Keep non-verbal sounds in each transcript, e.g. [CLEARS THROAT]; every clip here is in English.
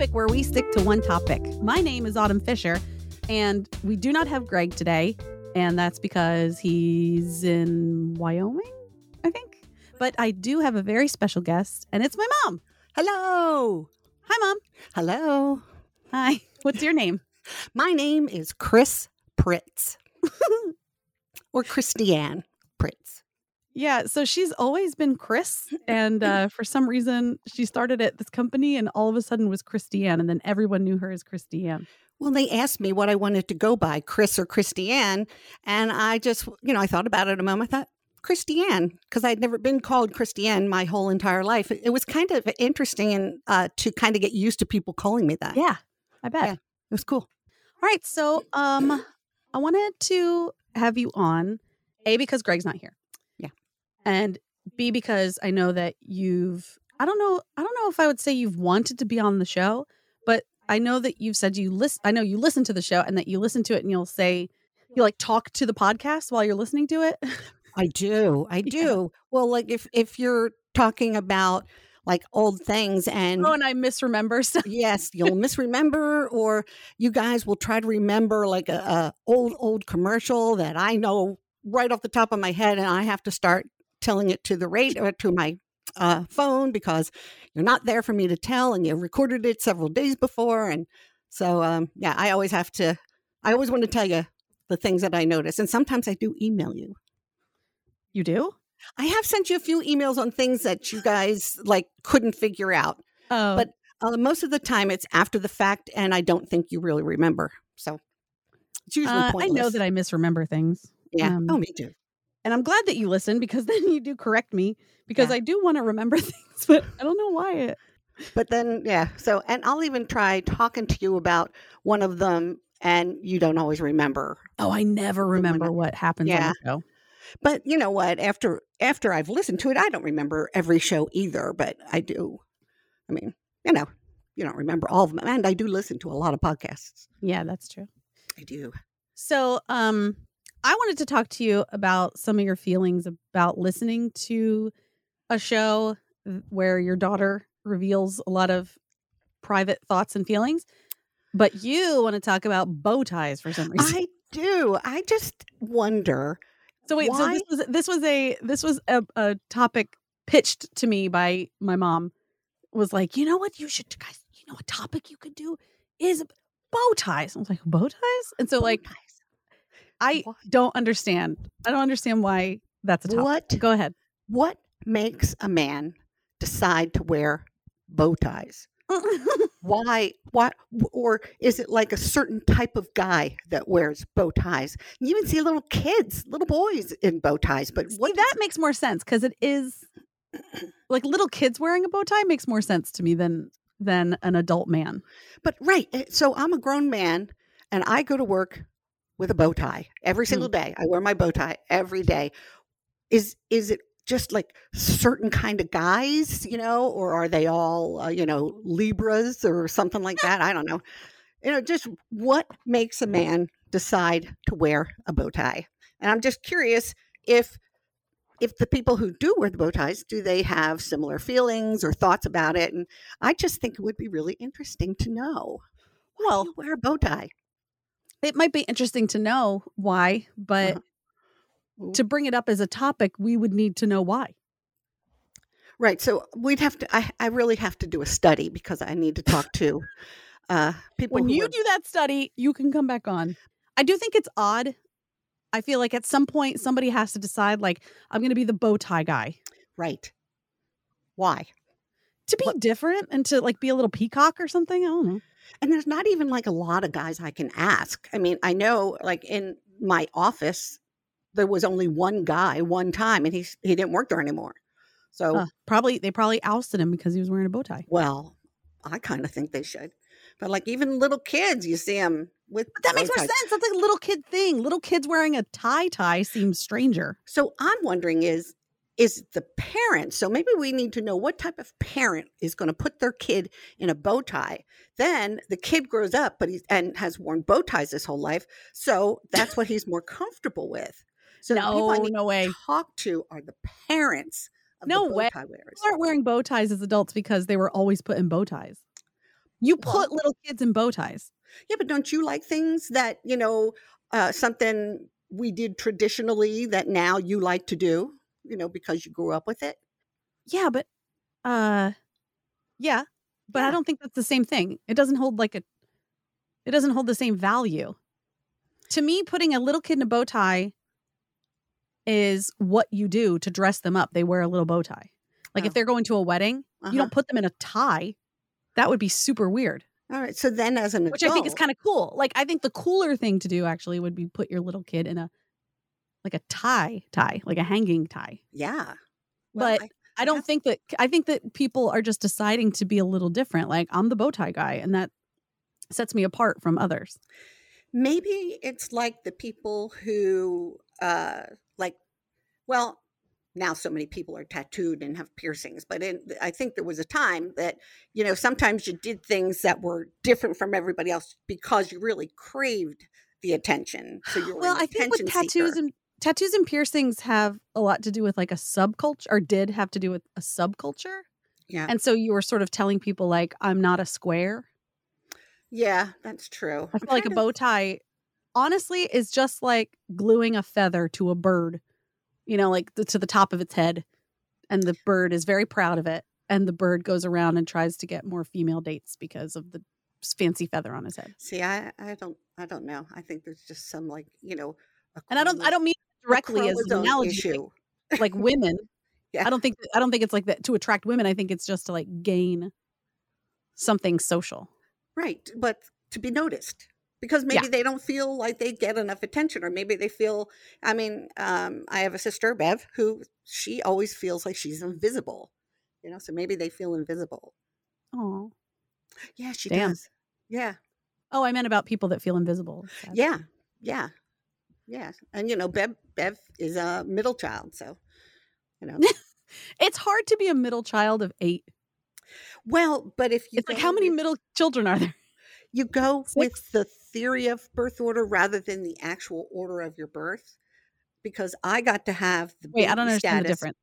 topic where we stick to one topic. My name is Autumn Fisher, and we do not have Greg today, and that's because he's in Wyoming, I think. But I do have a very special guest, and it's my mom. Hello. Hi, mom. Hello. Hi. What's your name? [LAUGHS] My name is Chris Pritz [LAUGHS] or Christiane Pritz. Yeah, so she's always been Chris, [LAUGHS] and uh, for some reason she started at this company, and all of a sudden was Christiane, and then everyone knew her as Christiane. Well, they asked me what I wanted to go by, Chris or Christiane, and I just, you know, I thought about it a moment. I thought Christiane because I'd never been called Christiane my whole entire life. It, it was kind of interesting and uh, to kind of get used to people calling me that. Yeah, I bet. Yeah. It was cool. All right, so um, I wanted to have you on, a because Greg's not here. Yeah. and b because I know that you've. I don't know. I don't know if I would say you've wanted to be on the show, but I know that you've said you listen. I know you listen to the show and that you listen to it and you'll say you like talk to the podcast while you're listening to it. I do. I [LAUGHS] Yeah. do. Well, like if if you're talking about like old things and oh, and I misremember [LAUGHS] stuff. yes, you'll misremember, or you guys will try to remember like a, a old old commercial that I know right off the top of my head, and I have to start telling it to the radio to my uh, phone because you're not there for me to tell, and you recorded it several days before, and so um, yeah, I always have to. I always want to tell you the things that I notice, and sometimes I do email you. You do? I have sent you a few emails on things that you guys like couldn't figure out. Oh, But uh, most of the time it's after the fact and i don't think you really remember so it's usually uh, I know that I misremember things. yeah um, oh me too and I'm glad that you listen because [LAUGHS] then you do correct me because Yeah. I do want to remember [LAUGHS] things, but I don't know why. It, but then yeah so and i'll even try talking to you about one of them and you don't always remember oh, I never remember what happens Yeah. on the show. but you know what after after i've listened to it i don't remember every show either but i do i mean you know you don't remember all of them and i do listen to a lot of podcasts Yeah, that's true. i do So, um, I wanted to talk to you about some of your feelings about listening to a show uh, where your daughter reveals a lot of private thoughts and feelings, but you want to talk about bow ties for some reason. i do i just wonder So wait, so this was this was a this was a, a topic pitched to me by my mom. Was like, you know what, you should guys, you know, a topic you could do is bow ties. I was like, bow ties, and so like, ties. I Why? don't understand. I don't understand why that's a topic. What? Go ahead. What makes a man decide to wear bow ties? [LAUGHS] Why? Why? Or is it like a certain type of guy that wears bow ties? You even see little kids, little boys in bow ties. But See, what? that makes more sense because it is [CLEARS THROAT] like little kids wearing a bow tie makes more sense to me than than an adult man. But right. eh, So I'm a grown man, and I go to work with a bow tie every single day. I wear my bow tie every day. Is is it just like certain kind of guys, you know, or are they all, uh, you know, Libras or something like that? I don't know. You know, just what makes a man decide to wear a bow tie? And I'm just curious if if the people who do wear the bow ties do they have similar feelings or thoughts about it and i just think it would be really interesting to know Well- wear a bow tie It might be interesting to know why, but Uh-huh. to bring it up as a topic, we would need to know why. right so we'd have to i, I really have to do a study because i need to talk to uh people When you are- do that study, you can come back on. I do think it's odd. I feel like at some point somebody has to decide, like, I'm going to be the bow tie guy. right why To be What- different and to like be a little peacock or something. I don't know. And there's not even like a lot of guys i can ask i mean i know like in my office there was only one guy one time and he, he didn't work there anymore so Uh, probably they probably ousted him because he was wearing a bow tie. Well, I kind of think they should. But like even little kids, you see them with But that makes more ties. sense. That's like a little kid thing. Little kids wearing a tie tie seems stranger. So I'm wondering is is the parent. So maybe we need to know what type of parent is going to put their kid in a bow tie. Then the kid grows up, but he's and has worn bow ties his whole life. So that's what he's more comfortable with. So the people I No, need no way. to talk to are the parents of No the bow way. tie wearers. Aren't wearing bow ties as adults because they were always put in bow ties. You Well- put little kids in bow ties. Yeah, but don't you like things that, you know, uh, something we did traditionally that now you like to do, you know, because you grew up with it? Yeah, but uh yeah, but I don't think that's the same thing. It doesn't hold like a it doesn't hold the same value. To me, putting a little kid in a bow tie is what you do to dress them up. They wear a little bow tie. Like Oh. if they're going to a wedding, Uh-huh. you don't put them in a tie. That would be super weird. All right. So then as an Which I think is kind of cool. Like I think the cooler thing to do actually would be put your little kid in a like a tie tie, like a hanging tie. Yeah. Well, But I don't guess- think that I think that people are just deciding to be a little different. Like I'm the bow tie guy, and that sets me apart from others. maybe it's like the people who uh like well now so many people are tattooed and have piercings but in, i think there was a time that you know sometimes you did things that were different from everybody else because you really craved the attention so you Well, I think with tattoos seeker. and tattoos and piercings have a lot to do with like a subculture, or did have to do with a subculture. yeah And so you were sort of telling people like I'm not a square. yeah that's true I I'm feel like a bow tie, honestly, is just like gluing a feather to a bird, you know, like the, to the top of its head. And the bird is very proud of it. And the bird goes around and tries to get more female dates because of the fancy feather on his head. see i i don't i don't know i think there's just some like you know And I don't, I don't mean directly as an analogy, issue like, [LAUGHS] women. Yeah. I don't think, I don't think it's like that to attract women. I think it's just to like gain something social. Right, but to be noticed because Yeah. maybe they don't feel like they get enough attention, or maybe they feel. I mean, um, I have a sister, Bev, who she always feels like she's invisible. You know, so maybe they feel invisible. Oh, Yeah, she Damn. does. Yeah, oh, I meant about people that feel invisible. Yeah, yeah, yeah. And you know, Bev, Bev is a middle child, so you know. [LAUGHS] It's hard to be a middle child of eight. well, but if you It's like how many with- middle children are there? you go [LAUGHS] Six? with the theory of birth order rather than the actual order of your birth, because I got to have the Wait, I don't understand the status. difference.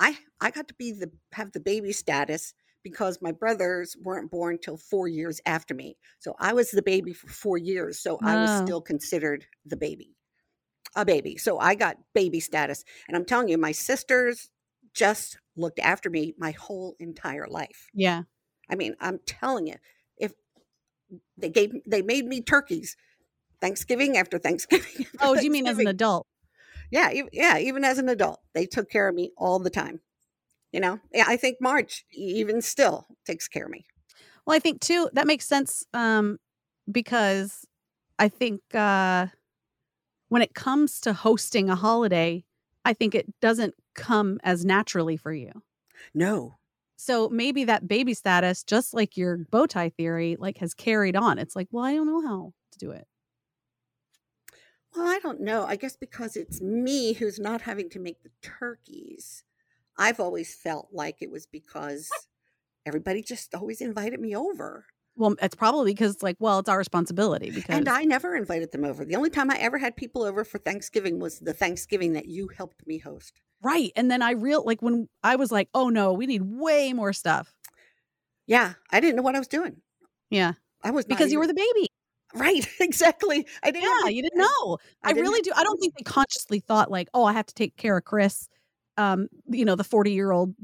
I I got to be the have the baby status because my brothers weren't born till four years after me. So I was the baby for four years. So I was Oh. still considered the baby, a baby. So I got baby status, and I'm telling you, my sisters just looked after me my whole entire life. Yeah. I mean, I'm telling you, if they gave they made me turkeys, Thanksgiving after Thanksgiving. [LAUGHS] after Oh, do you mean as an adult? Yeah, yeah, even as an adult, they took care of me all the time. You know, yeah, I think Marge even still takes care of me. Well, I think too that makes sense um, because I think uh, when it comes to hosting a holiday, I think it doesn't come as naturally for you. No, So maybe that baby status, just like your bow tie theory, like has carried on. It's like, well, I don't know how to do it. well, I don't know. I guess because it's me who's not having to make the turkeys. I've always felt like it was because everybody just always invited me over. Well, it's probably because, like, well, it's our responsibility because And I never invited them over. The only time I ever had people over for Thanksgiving was the Thanksgiving that you helped me host. right. And then I real like when I was like, oh no, we need way more stuff. Yeah, I didn't know what I was doing. Yeah, I was because you were the baby. right. [LAUGHS] Exactly. I didn't. Yeah, you didn't I- know. I, didn't really have- do. I don't think they consciously thought like, oh, I have to take care of Chris, um, you know, the forty-year-old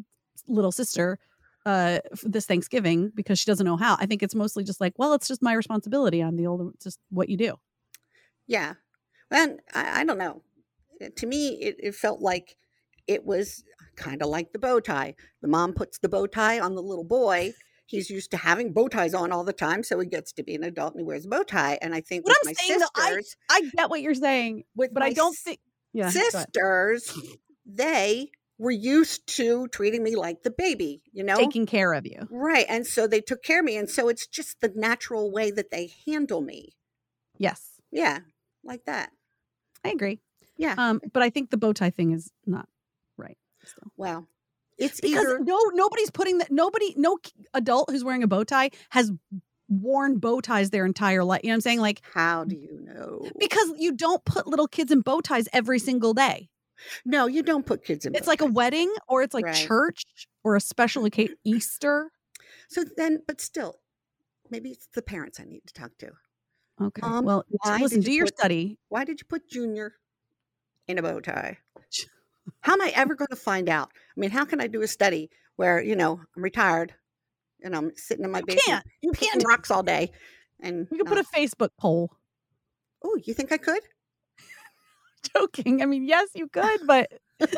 little sister, uh, this Thanksgiving because she doesn't know how. I think it's mostly just like, well, it's just my responsibility. I'm the older. Just what you do. Yeah. And I, I don't know. Uh, To me, it, it felt like it was kind of like the bow tie. The mom puts the bow tie on the little boy. He's used to having bow ties on all the time, so he gets to be an adult and he wears a bow tie. And I think What with I'm my saying, though, I- sisters, I get what you're saying, with but I don't think. Yeah, sisters, they were used to treating me like the baby, you know? taking care of you. right. And so they took care of me. And so it's just the natural way that they handle me. Yes, Yeah. Like that. I agree. Yeah. Um, but I think the bow tie thing is not right. Still. Well, it's because either no nobody's putting that nobody no adult who's wearing a bow tie has worn bow ties their entire life you know what i'm saying like how do you know? because you don't put little kids in bow ties every single day No, you don't put kids in. it's like a wedding or it's like Right. church or a special occasion easter So then, but still, maybe it's the parents I need to talk to. Okay. Mom, well, listen, do you your put- study. Why did you put Junior in a bow tie? How am I ever going to find out? I mean, how can I do a study where you know I'm retired and I'm sitting in my You basement can't. You can't. rocks all day? And You can put uh a Facebook poll. oh, you think I could? [LAUGHS] Joking. I mean, yes, you could, but [LAUGHS] I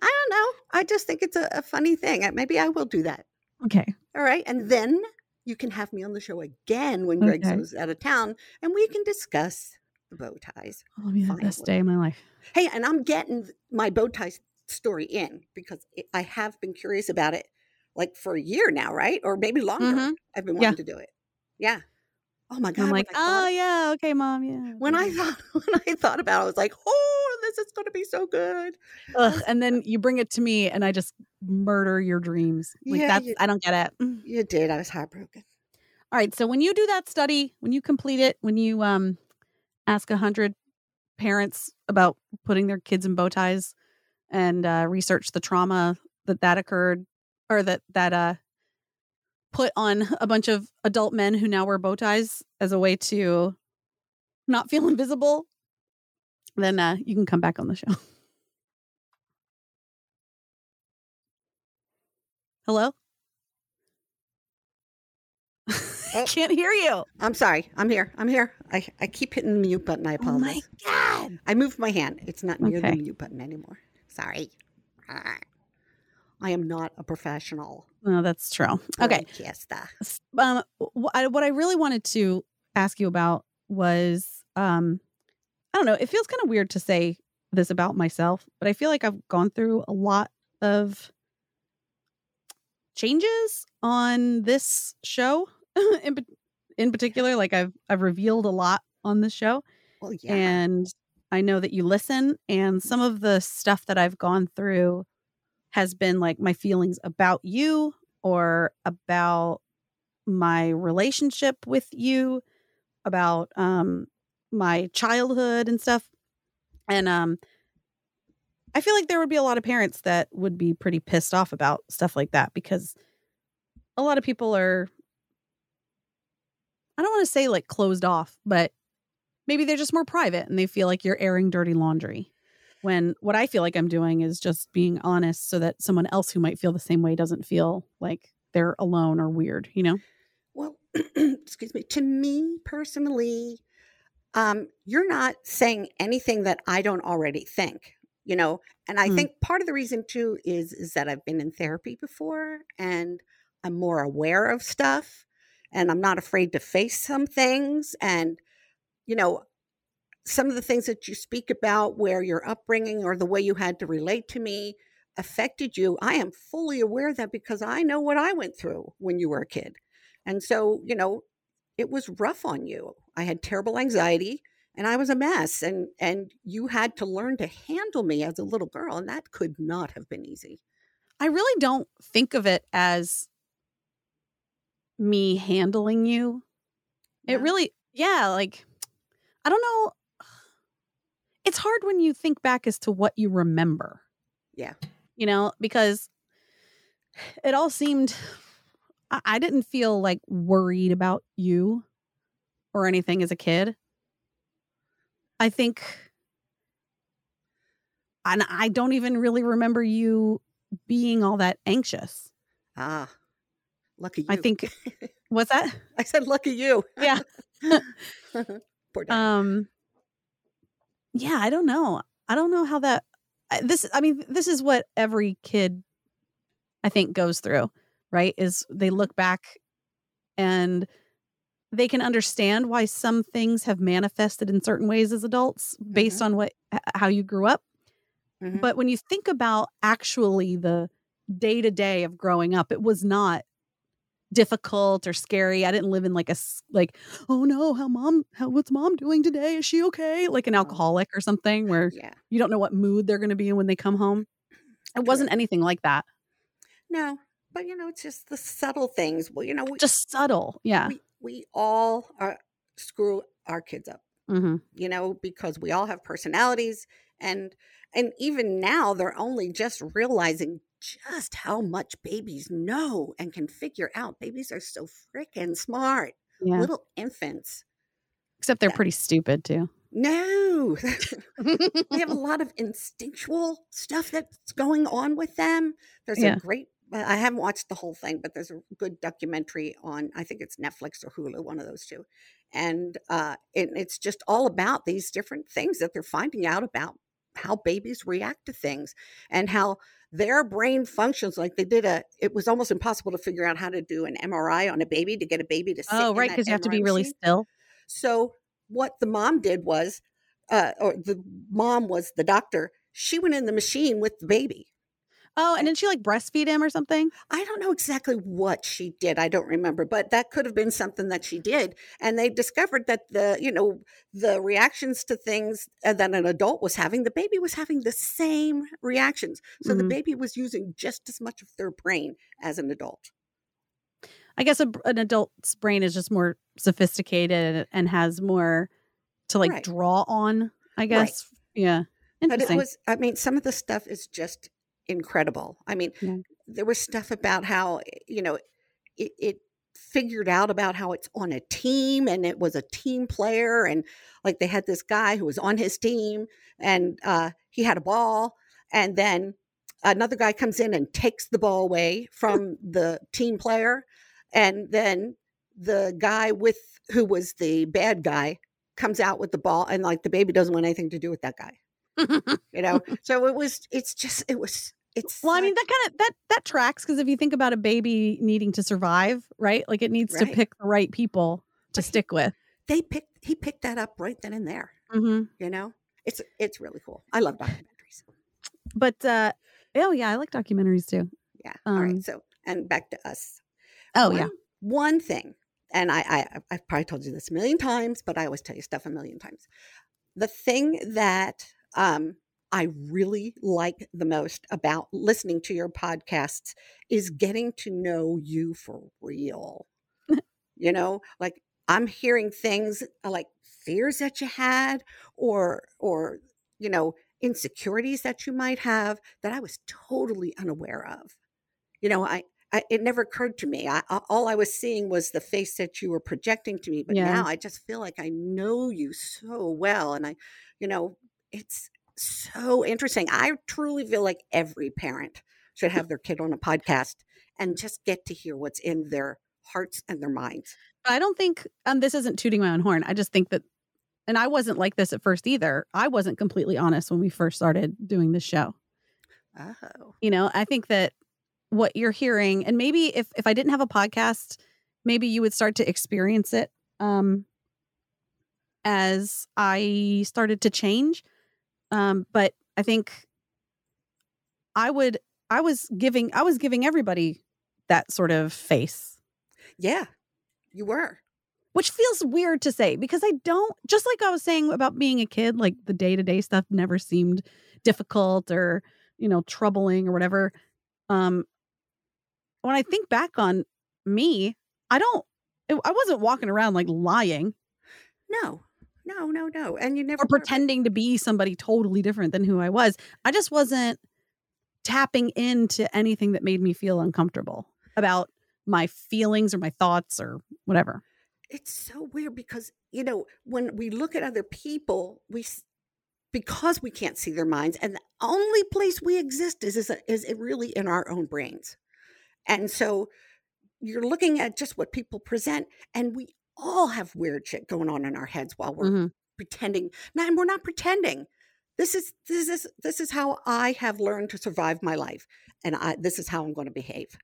don't know. I just think it's a, a funny thing. Maybe I will do that. okay. All right, and then you can have me on the show again when Greg Okay. goes out of town, and we can discuss the bow ties. It'll be the best Finally. day of my life. Hey, and I'm getting my bow tie story in because it, I have been curious about it like for a year now, right? Or maybe longer. Mhm. I've been Yeah. wanting to do it. Yeah. Oh my And god! I'm like, oh yeah, okay, mom, yeah. when I thought [LAUGHS] when I thought about it, I was like, oh, this is going to be so good. Ugh, and then you bring it to me, and I just murder your dreams. Like Yeah, that's you- I don't get it. Mm. You did. I was heartbroken. All right, so when you do that study, when you complete it, when you um ask a hundred parents about putting their kids in bow ties and uh, research the trauma that that occurred or that that uh put on a bunch of adult men who now wear bow ties as a way to not feel [LAUGHS] invisible, then uh, you can come back on the show. Hello. [LAUGHS] I Oh. can't hear you. I'm sorry. I'm here. I'm here. I, I keep hitting the mute button. I apologize. Oh my god. I moved my hand. It's not near Okay. the mute button anymore. Sorry. I am not a professional. No, that's true. Okay. Um, what I really wanted to ask you about was, um, I don't know. It feels kind of weird to say this about myself, but I feel like I've gone through a lot of changes on this show, [LAUGHS] in in particular. Like I've I've revealed a lot on this show, Well, yeah. and I know that you listen. And some of the stuff that I've gone through has been like my feelings about you or about my relationship with you, about um my childhood and stuff. And um I feel like there would be a lot of parents that would be pretty pissed off about stuff like that because a lot of people are I don't want to say like closed off, but maybe they're just more private and they feel like you're airing dirty laundry. When what I feel like I'm doing is just being honest so that someone else who might feel the same way doesn't feel like they're alone or weird, you know? Well, [CLEARS THROAT] excuse me. To me personally, um, you're not saying anything that I don't already think, you know. And I Hmm. think part of the reason too is is that I've been in therapy before, and I'm more aware of stuff, and I'm not afraid to face some things. And you know, some of the things that you speak about, where your upbringing or the way you had to relate to me affected you. I am fully aware of that because I know what I went through when you were a kid. And so, you know, it was rough on you. I had terrible anxiety and I was a mess and and you had to learn to handle me as a little girl and that could not have been easy. I really don't think of it as me handling you. It really, yeah, like, I don't know. It's hard when you think back as to what you remember. Yeah. You know, because it all seemed, I, I didn't feel like worried about you or anything as a kid. I think, and I don't even really remember you being all that anxious. Ah. Lucky you. I think, [LAUGHS] what's that? I said lucky you. Yeah. [LAUGHS] Poor [LAUGHS] dad. um yeah i don't know. I don't know how that this i mean this is what every kid i think goes through right is they look back and they can understand why some things have manifested in certain ways as adults based on what how you grew up. Mhm. but when you think about actually the day to day of growing up it was not difficult or scary. I didn't live in like a s- like oh no how mom how what's mom doing today? Is she okay? Like an alcoholic or something where yeah. you don't know what mood they're going to be in when they come home. It wasn't anything like that. No, but you know, it's just the subtle things. Well, you know, we just subtle yeah. we, we all are, screw our kids up. hmm you know because we all have personalities and and even now they're only just realizing just how much babies know and can figure out. Babies are so freaking smart. Yeah. Little infants. Except they're Yeah. pretty stupid too. No, [LAUGHS] they have a [LAUGHS] lot of instinctual stuff that's going on with them. There's Yeah. a great, uh, I haven't watched the whole thing, but there's a good documentary on, I think it's Netflix or Hulu, one of those two. And uh, it, it's just all about these different things that they're finding out about how babies react to things and how their brain functions like they did a it was almost impossible to figure out how to do an mri on a baby to get a baby to sit oh, right, because you have to be really machine. still. So what the mom did was, uh, or the mom was the doctor. She went in the machine with the baby. Oh, and didn't she like breastfeed him or something? I don't know exactly what she did. I don't remember, but that could have been something that she did. And they discovered that the, you know, the reactions to things uh, that an adult was having, the baby was having the same reactions. So the Mhm. baby was using just as much of their brain as an adult. I guess a, an adult's brain is just more sophisticated and has more to like Right. draw on. I guess. Yeah. But it was, I mean, some of the stuff is just incredible. I mean, Yeah. there was stuff about how, you know, it, it figured out about how it's on a team and it was a team player. And like they had this guy who was on his team and uh, he had a ball. And then another guy comes in and takes the ball away [LAUGHS] from the team player. And then the guy with who was the bad guy comes out with the ball and like the baby doesn't want anything to do with that guy you know [LAUGHS] so it was it's just it was it's well, I mean that kind of that that tracks because if you think about a baby needing to survive, right? Like it needs to pick the right people to But he- stick with. they picked he picked that up right then and there hmm you know it's it's really cool i love documentaries But uh oh yeah, I like documentaries too. yeah all Um, right so and back to us Oh one, yeah. one thing and I, I i've probably told you this a million times but i always tell you stuff a million times the thing that um I really like the most about listening to your podcasts is getting to know you for real. [LAUGHS] you know, like I'm hearing things uh, like fears that you had or or you know, insecurities that you might have that I was totally unaware of. You know, I, I it never occurred to me. I, I- all I was seeing was the face that you were projecting to me, but Yeah. now I just feel like I know you so well and I you know, it's so interesting. I truly feel like every parent should have their kid on a podcast and just get to hear what's in their hearts and their minds. I don't think um this isn't tooting my own horn. I just think that and I wasn't like this at first either. I wasn't completely honest when we first started doing this show. Oh. You know, I think that what you're hearing and maybe if if I didn't have a podcast, maybe you would start to experience it um as I started to change. Um but I think I would I was giving I was giving everybody that sort of face. Yeah, you were. which feels weird to say because I don't just like I was saying about being a kid, like the day to day stuff never seemed difficult or you know troubling or whatever. Um, when I think back on me, I don't. I wasn't walking around like lying No, no, no, no. And you never or pretending to be somebody totally different than who I was. I just wasn't tapping into anything that made me feel uncomfortable about my feelings or my thoughts or whatever. It's so weird because, you know, when we look at other people, we, because we can't see their minds, and the only place we exist is, is, is it really in our own brains. And so you're looking at just what people present, and we all have weird shit going on in our heads while we're Mhm. pretending. No, and we're not pretending. This is this is this is how I have learned to survive my life, and I this is how I'm going to behave.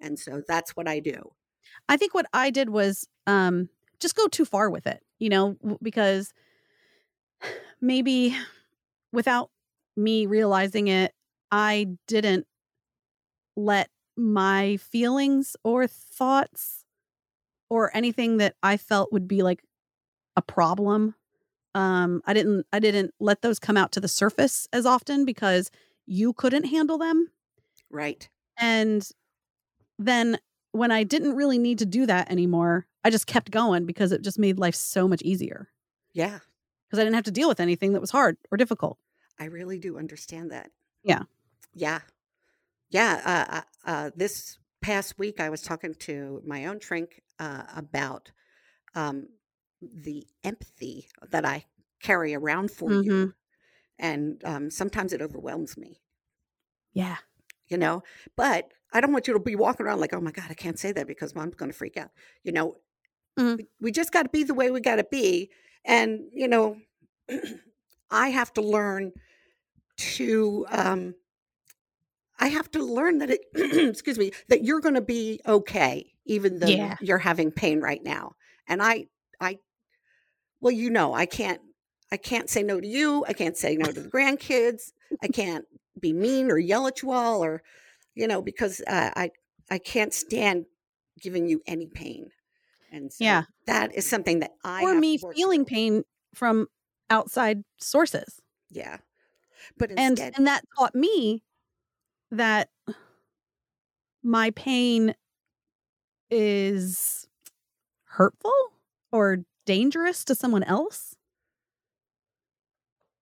And so that's what I do. I think what I did was um just go too far with it, you know, because [SIGHS] maybe without me realizing it, I didn't let my feelings or thoughts or anything that I felt would be like a problem um I didn't I didn't let those come out to the surface as often because you couldn't handle them Right. and then when I didn't really need to do that anymore, I just kept going because it just made life so much easier Yeah. because I didn't have to deal with anything that was hard or difficult. I really do understand that. Yeah. Yeah. Yeah, uh, uh, uh, this past week I was talking to my own shrink uh, about um, the empathy that I carry around for Mhm. you, and um, sometimes it overwhelms me. Yeah. you know but i don't want you to be walking around like oh my god i can't say that because mom's going to freak out you know Mhm. we, we just got to be the way we got to be and you know [CLEARS THROAT] i have to learn to um i have to learn that it [CLEARS THROAT] excuse me that you're going to be okay even though Yeah. you're having pain right now and i i well you know i can't i can't say no to you i can't say no to the [LAUGHS] grandkids i can't be mean or yell at you all or you know because uh, i i can't stand giving you any pain and so Yeah. that is something that i or me feeling pain from outside sources. yeah but and and that taught me that my pain is hurtful or dangerous to someone else?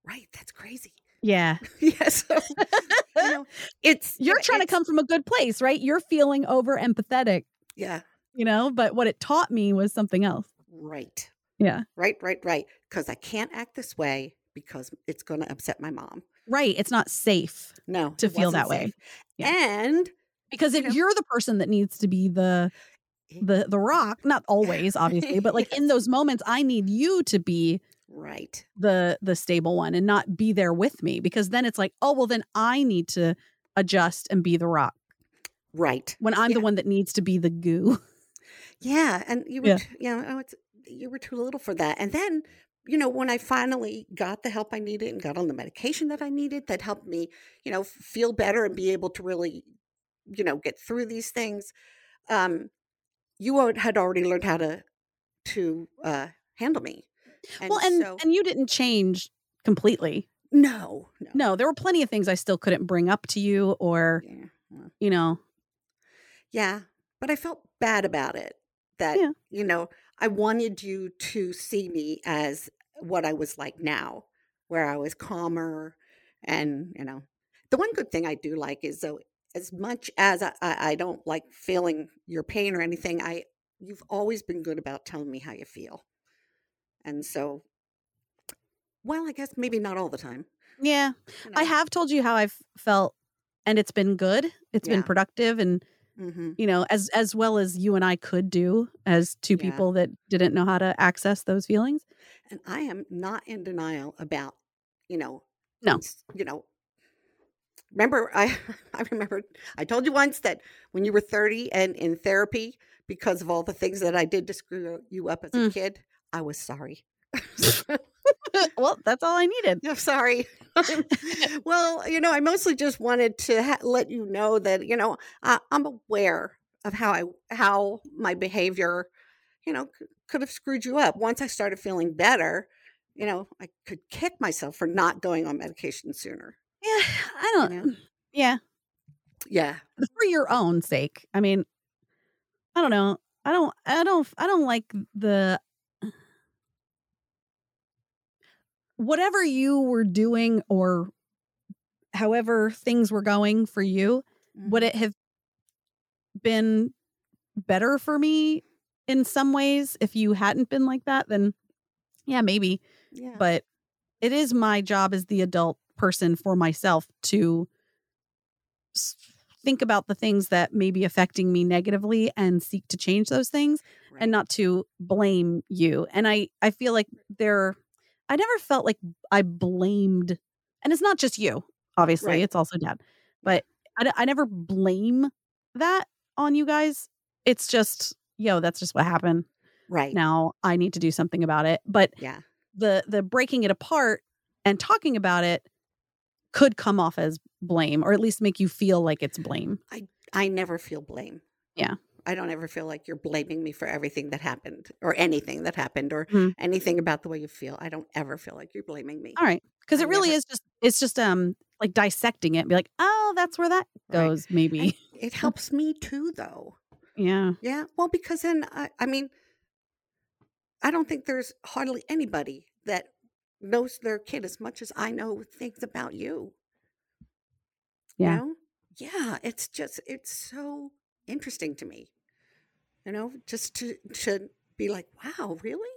Right that's crazy. Yeah. [LAUGHS] Yes you know [LAUGHS] it's you're yeah, trying to come from a good place right? You're feeling over empathetic yeah. you know but what it taught me was something else. Right. Yeah. Right right right because i can't act this way because it's going to upset my mom right it's not safe no To feel that way. Yeah. and because if You know? you're the person that needs to be the the the rock not always obviously but like in [LAUGHS] those moments i need you to be right the the stable one and not be there with me because then it's like oh well then i need to adjust and be the rock right when i'm the one that needs to be the goo Yeah, and you were, Yeah. t- you know, oh, it's you were too little for that. And then, you know, when I finally got the help I needed and got on the medication that I needed, that helped me, you know, feel better and be able to really, you know, get through these things. Um, you had already learned how to to uh, handle me. And well and so, and you didn't change completely no, no, no there were plenty of things i still couldn't bring up to you or yeah, well, you know yeah, but I felt bad about it. That Yeah. you know, I wanted you to see me as what I was like now, where I was calmer, and you know, the one good thing I do like is though, as much as I, I, don't like feeling your pain or anything, I you've always been good about telling me how you feel, and so, well, I guess maybe not all the time. yeah. You i have told you how i've felt and it's been good. It's been productive and hmm you know as as well as you and i could do as two Yeah. people that didn't know how to access those feelings and I am not in denial about, you know, No. you know. Remember, [LAUGHS] I I remember I told you once that when you were thirty and in therapy because of all the things that I did to screw you up as a Mm. kid, I was sorry. [LAUGHS] [LAUGHS] [LAUGHS] well that's all i needed [LAUGHS] I'm sorry. [LAUGHS] well, you know, I mostly just wanted to ha- let you know that you know I, I'm aware of how I how my behavior, you know, c- could have screwed you up. Once I started feeling better, you know, I could kick myself for not going on medication sooner. yeah i don't know? Mm, yeah Yeah, for your own sake i mean i don't know i don't i don't i don't like the whatever you were doing or however things were going for you would Mhm. it have been better for me in some ways if you hadn't been like that then yeah maybe Yeah, but it is my job as the adult person for myself to think about the things that may be affecting me negatively and seek to change those things right. and not to blame you and i i feel like there i never felt like i blamed and it's not just you obviously Right. it's also dad but I never blame that on you guys it's just yo that's just what happened right. now i need to do something about it but Yeah, the the breaking it apart and talking about it could come off as blame or at least make you feel like it's blame I I never feel blame. Yeah. I don't ever feel like you're blaming me for everything that happened or anything that happened or Mhm. anything about the way you feel. I don't ever feel like you're blaming me. all right because I it really never- is just it's just um like dissecting it and be like oh that's where that Right. goes maybe And it [LAUGHS] helps me too, though. yeah Yeah. Well, because then, I, I mean, I don't think there's hardly anybody that knows their kid as much as I know things about you. Yeah. You know? yeah, it's just it's so interesting to me. You know, just to to be like, wow, really?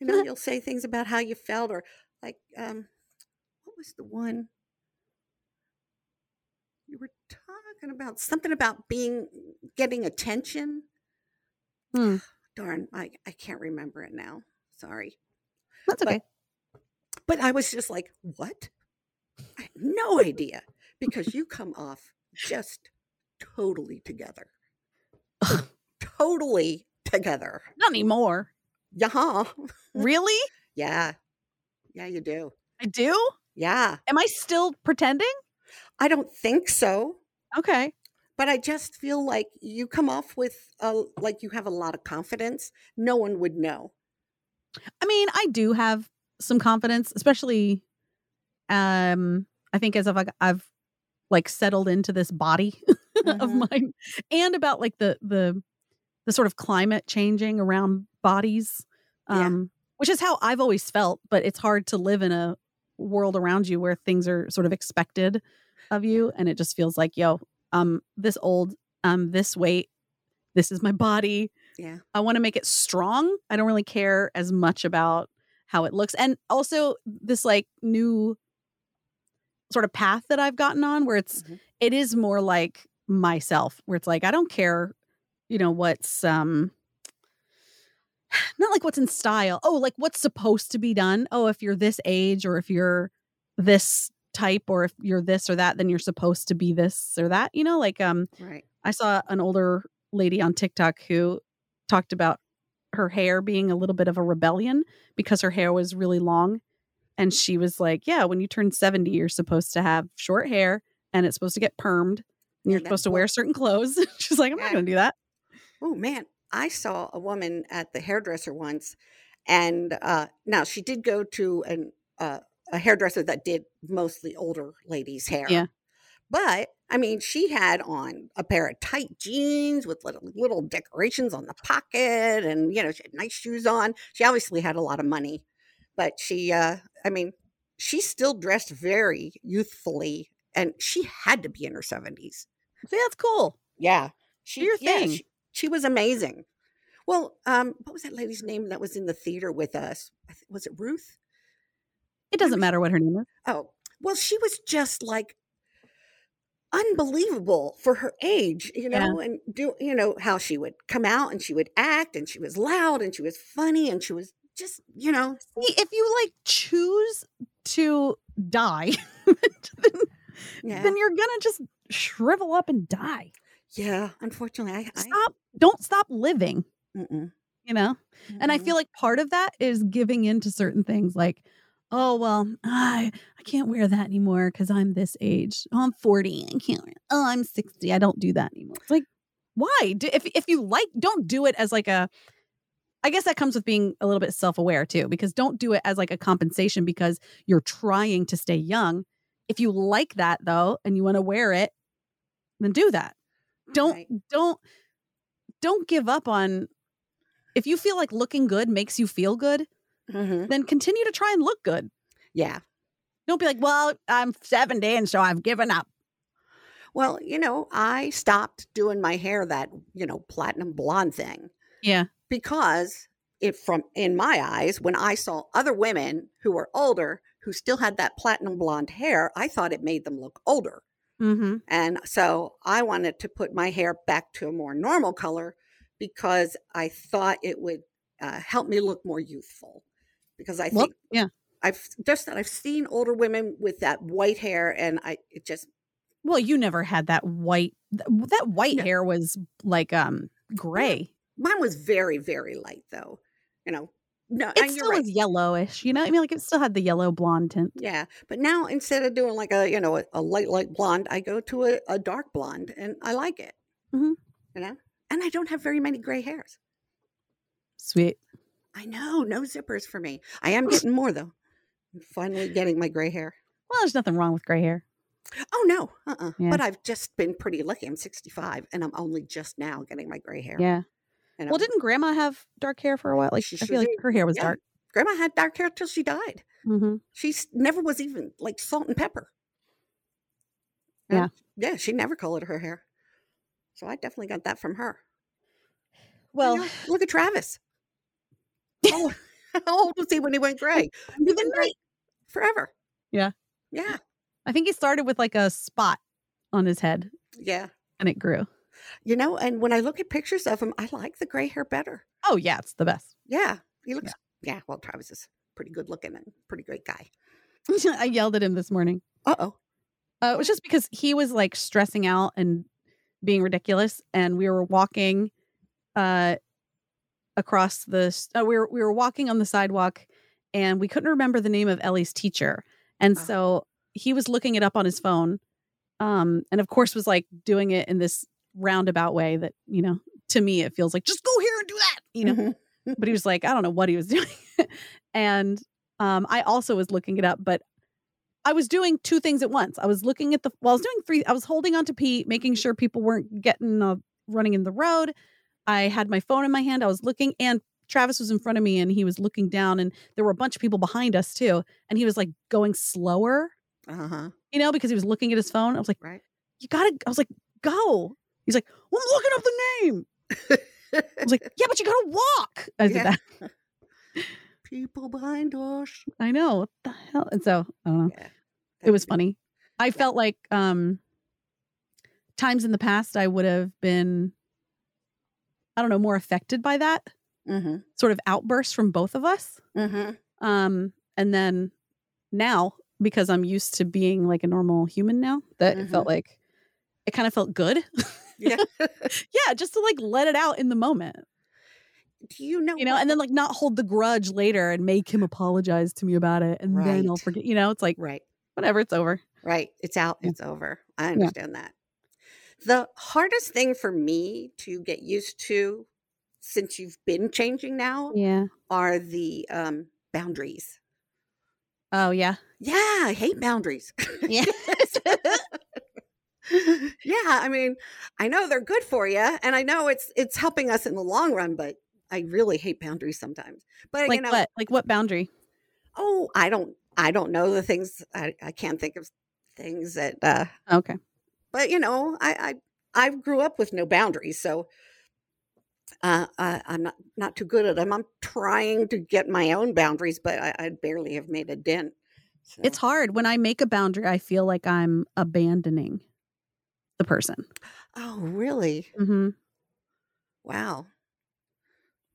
You know, [LAUGHS] you'll say things about how you felt, or like, um, what was the one you were talking about? Something about being getting attention. Hmm. [SIGHS] Darn, I I can't remember it now. Sorry. That's okay. But I was just like, what? I had no idea because you come off just totally together. [LAUGHS] totally together. Not anymore. Yeah. Really? [LAUGHS] Yeah. Yeah, you do. I do? Yeah. Am I still pretending? I don't think so, Okay. but I just feel like you come off with a, like you have a lot of confidence. No one would know. I mean, I do have some confidence, especially um I think as I've like I've like settled into this body [LAUGHS] of Mhm. mine and about like the the the sort of climate changing around bodies Yeah. um which is how I've always felt, but it's hard to live in a world around you where things are sort of expected of you and it just feels like, yo, um this old, um this weight, this is my body. Yeah. I want to make it strong. I don't really care as much about how it looks. And also this like new sort of path that I've gotten on where it's Mhm. it is more like myself, where it's like I don't care, you know, what's um [SIGHS] not like what's in style. Oh, like what's supposed to be done. Oh, if you're this age or if you're this type or if you're this or that, then you're supposed to be this or that, you know, like um Right. I saw an older lady on TikTok who talked about her hair being a little bit of a rebellion because her hair was really long. And she was like, Yeah, when you turn 70, you're supposed to have short hair and it's supposed to get permed. And you're that supposed to wo- wear certain clothes. [LAUGHS] She's like, I'm not going to do that. Oh man, I saw a woman at the hairdresser once, and uh, now she did go to an uh, a hairdresser that did mostly older ladies' hair. Yeah. But I mean, she had on a pair of tight jeans with little, little decorations on the pocket, and you know, she had nice shoes on. She obviously had a lot of money, but she, uh, I mean, she still dressed very youthfully, and she had to be in her seventies. See, that's cool. Yeah. She, your yeah, thing. she, she was amazing. Well, um, what was that lady's name that was in the theater with us? Was it Ruth? It doesn't matter what her name is. Oh, well, she was just like unbelievable for her age, you Yeah. know, and do you know how she would come out and she would act and she was loud and she was funny and she was just, you know, See, if you like choose to die, [LAUGHS] then, yeah. then you're to just shrivel up and die. yeah, unfortunately, I, I Stop. Don't stop living, mm-mm, you know? And I feel like part of that is giving in to certain things like, oh, well, I, I can't wear that anymore because I'm this age. Oh, I'm 40. I can't wear Oh, I'm 60. I don't do that anymore. It's like, why? Do, if, if you like, don't do it as like a, I guess that comes with being a little bit self aware too, because don't do it as like a compensation because you're trying to stay young. If you like that though, and you want to wear it, then do that. Don't, Right. don't, don't give up on if you feel like looking good makes you feel good, Mhm. then continue to try and look good. Yeah. Don't be like, well, I'm 70 and so I've given up. Well, you know, I stopped doing my hair that, you know, platinum blonde thing. Yeah. because it from in my eyes when i saw other women who were older who still had that platinum blonde hair i thought it made them look older Mm-hmm. and so i wanted to put my hair back to a more normal color because i thought it would uh, help me look more youthful because i Well, think yeah. i've just that i've seen older women with that white hair and i it just Well, you never had that white, that white No. hair was like um gray. Mine was very very light though you know no It still right. was yellowish, you know? I mean, like it still had the yellow blonde tint. Yeah, but now instead of doing like a you know a, a light light blonde, I go to a, a dark blonde, and I like it. Mm-hmm. You know, and I don't have very many gray hairs. Sweet. I know, no zippers for me. I am [LAUGHS] getting more though. I'm finally getting my gray hair. Well, there's nothing wrong with gray hair. Oh no, uh, uh Yeah. but I've just been pretty lucky. I'm 65, and I'm only just now getting my gray hair. Yeah. Well, didn't grandma have dark hair for a while? Like, She I feel like did. her hair was Yeah. dark. Grandma had dark hair till she died. Mm-hmm. She never was even like salt and pepper. Yeah. Yeah, she never colored her hair. So I definitely got that from her. Well, You know, look at Travis. Oh, [LAUGHS] [LAUGHS] how old was he when he went gray? Been even gray forever. Yeah. Yeah. I think he started with like a spot on his head Yeah. and it grew. You know, and when I look at pictures of him, I like the gray hair better. Oh yeah, it's the best. Yeah. He looks, yeah. well, Travis is pretty good looking and pretty great guy. [LAUGHS] I yelled at him this morning. Uh oh. Uh, it was just because he was like stressing out and being ridiculous, and we were walking uh, across the. Uh, we were we were walking on the sidewalk, and we couldn't remember the name of Ellie's teacher, and Uh-huh. so he was looking it up on his phone, um, and of course was like doing it in this roundabout way that you know to me it feels like just go here and do that, you know. Mhm. but he was like, I don't know what he was [LAUGHS] doing. and um, I also was looking it up, but I was doing two things at once. I was looking at the, well, I was doing three, I was holding on to Pete, making sure people weren't getting, uh, running in the road. I had my phone in my hand. I was looking, and Travis was in front of me and he was looking down, and there were a bunch of people behind us too. And he was like going slower, Uh huh. you know, because he was looking at his phone. I was like, Right. you gotta, I was like, go. He's like, well, I'm looking up the name. I was like, [LAUGHS] yeah, but you gotta walk. I did Yeah. that. [LAUGHS] People behind us. I know what the hell. And so I don't know. Yeah. It was funny. I felt like um times in the past I would have been I don't know, more affected by that Mm-hmm. sort of outburst from both of us. Mm-hmm. Um and then now because I'm used to being like a normal human now, that it felt like it kind of felt good. [LAUGHS] Yeah. [LAUGHS] yeah, just to like let it out in the moment. Do you know? You know, what- and then like not hold the grudge later and make him apologize to me about it and then I'll forget. You know, it's like right. whatever, it's over. Right. It's out. Yeah. It's over. I understand that. The hardest thing for me to get used to since you've been changing now Yeah. are the um, boundaries. Oh yeah. Yeah, I hate boundaries. Yeah. [LAUGHS] [LAUGHS] [LAUGHS] yeah, I mean, I know they're good for you, and I know it's it's helping us in the long run, but I really hate boundaries sometimes. But like you know, what? Like what boundary? oh, I don't, I don't know the things. I, I can't think of things that. uh Okay. But you know, I I, I grew up with no boundaries, so uh, I, I'm not not too good at them. I'm trying to get my own boundaries, but I, I barely have made a dent. So. It's hard when I make a boundary. I feel like I'm abandoning the person. oh, really? hmm Wow.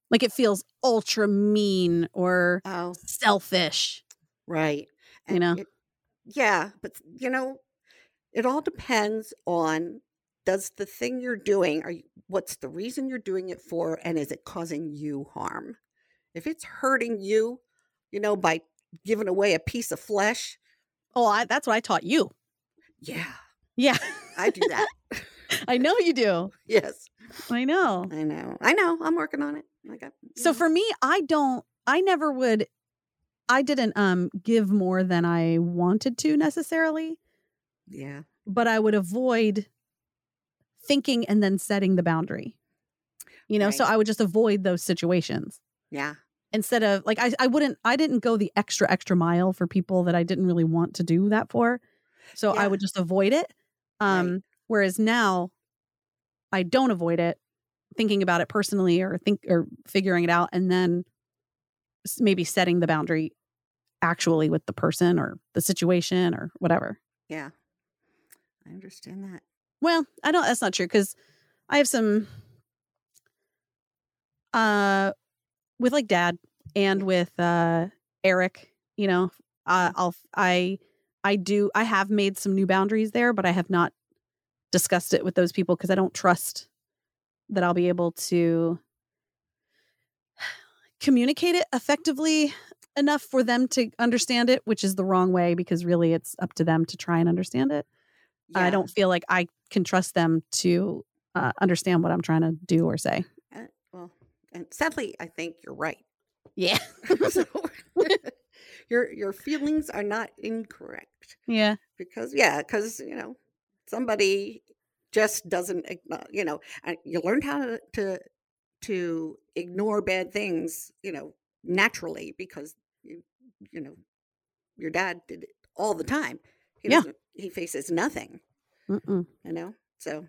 Like it feels ultra mean or Oh, selfish. right. You know? it- yeah, but you know, it all depends on does the thing you're doing are you, what's the reason you're doing it for and is it causing you harm? If it's hurting you, you know, by giving away a piece of flesh, Oh, I, that's what I taught you. yeah, Yeah, [LAUGHS] I do that. [LAUGHS] I know you do. [LAUGHS] yes, I know. I know. I know. I'm working on it. I So know. for me, I don't. I never would. I didn't um give more than I wanted to necessarily, yeah, but I would avoid thinking and then setting the boundary. You know, so I would just avoid those situations. yeah, instead of like I, I wouldn't I didn't go the extra extra mile for people that I didn't really want to do that for. So I would just avoid it. Um Right. whereas now I don't avoid it thinking about it personally or think or figuring it out and then maybe setting the boundary actually with the person or the situation or whatever. yeah. I understand that. Well, I don't that's not true cuz I have some uh with like dad and with uh Eric, you know, uh, I'll I I do I have made some new boundaries there, but I have not discussed it with those people because I don't trust that I'll be able to communicate it effectively enough for them to understand it, which is the wrong way because really it's up to them to try and understand it. I don't feel like I can trust them to uh, understand what I'm trying to do or say. Uh, well, and sadly, I think you're right. Yeah. [LAUGHS] so, [LAUGHS] [LAUGHS] your your feelings are not incorrect Yeah. because yeah, because you know somebody just doesn't uh, you know you learned how to, to to ignore bad things you know naturally because you you know your dad did it all the time. He Yeah. he faces nothing. Mm-mm. you know? So,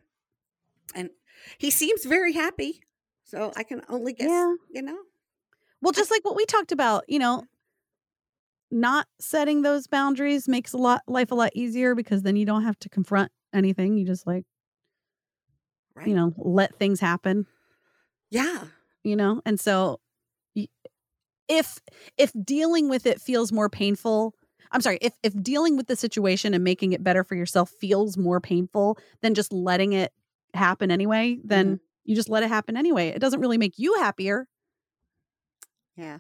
and he seems very happy. So I can only guess, Yeah. you know? Well, just like what we talked about, you know, not setting those boundaries makes a lot life a lot easier because then you don't have to confront anything. You just like, Right. you know, let things happen, yeah. you know? And so if if dealing with it feels more painful, I'm sorry, if if dealing with the situation and making it better for yourself feels more painful than just letting it happen anyway, mm-hmm. then you just let it happen anyway. It doesn't really make you happier. Yeah.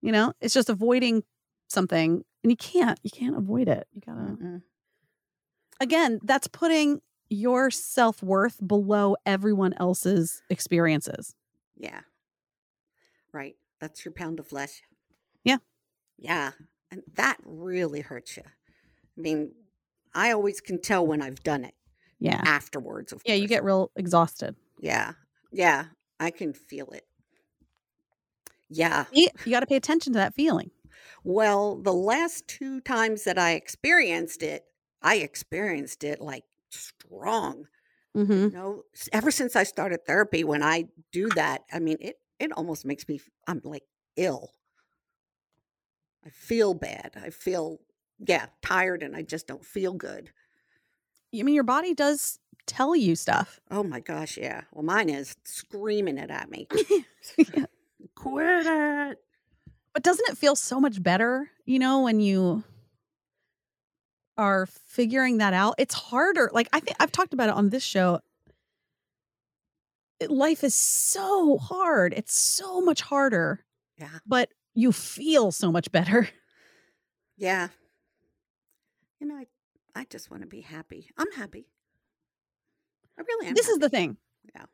You know, it's just avoiding something and you can't, you can't avoid it. You gotta, Mm-mm. again, that's putting your self worth below everyone else's experiences. Yeah. Right. That's your pound of flesh. Yeah. Yeah. And that really hurts you. I mean, I always can tell when I've done it Yeah. afterwards. Of Yeah. You get real exhausted. Yeah. Yeah. I can feel it. Yeah. You, you got to pay attention to that feeling. Well, the last two times that I experienced it, I experienced it like strong. Mm-hmm. You know, ever since I started therapy, when I do that, I mean, it it almost makes me I'm like ill. I feel bad. I feel yeah, tired and I just don't feel good. I mean, your body does tell you stuff. Oh my gosh, yeah. Well, mine is screaming it at me. [LAUGHS] Yeah. [LAUGHS] Quit it. But doesn't it feel so much better, you know, when you are figuring that out? It's harder. Like I think I've talked about it on this show. It- Life is so hard. It's so much harder, Yeah. but you feel so much better. [LAUGHS] Yeah. You know, I I just want to be happy. I'm happy. I really am. this is the thing. Yeah.